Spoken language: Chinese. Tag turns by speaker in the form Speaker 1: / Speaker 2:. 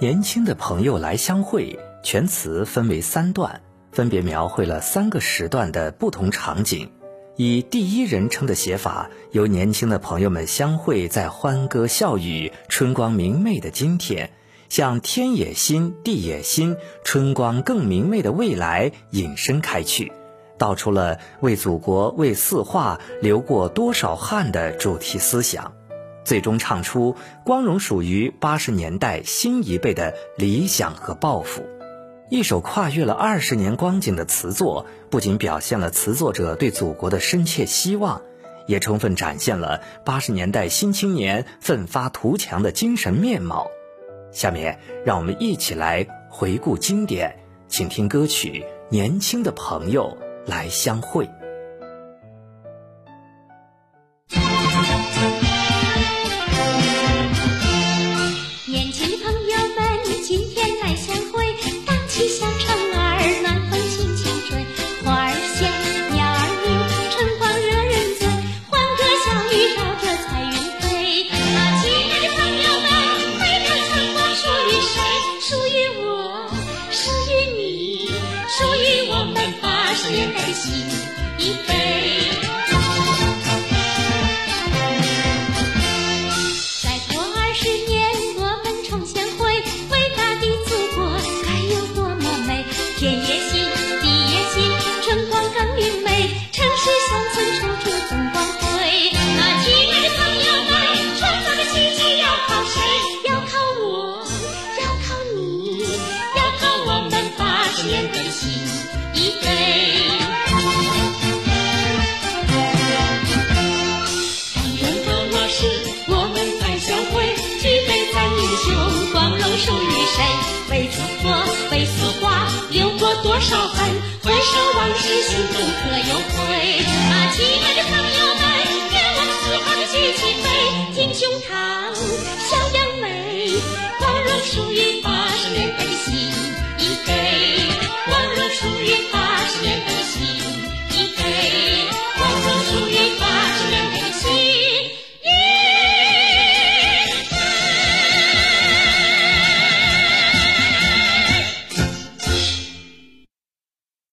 Speaker 1: 年轻的朋友来相会，全词分为三段，分别描绘了三个时段的不同场景。以第一人称的写法，由年轻的朋友们相会在欢歌笑语、春光明媚的今天，向天也新、地也新、春光更明媚的未来引申开去，道出了为祖国、为四化流过多少汗的主题思想，最终唱出光荣属于八十年代新一辈的理想和抱负。一首跨越了二十年光景的词作，不仅表现了词作者对祖国的深切希望，也充分展现了八十年代新青年奋发图强的精神面貌。下面，让我们一起来回顾经典，请听歌曲《年轻的朋友来相会》。
Speaker 2: 年代的心，一飞。再过二十年，我们重相会，伟大的祖国该有多么美，天也新，地也新，春光更明媚，城市乡村处处增光辉。啊，亲爱的朋友们，创造的奇迹要靠谁？要靠我，要靠你，要靠我们八十年代的心。属于谁为祖国为四化流过多少汗回首往事心中可有愧啊亲爱的朋友们愿我们死后的举起杯挺胸膛。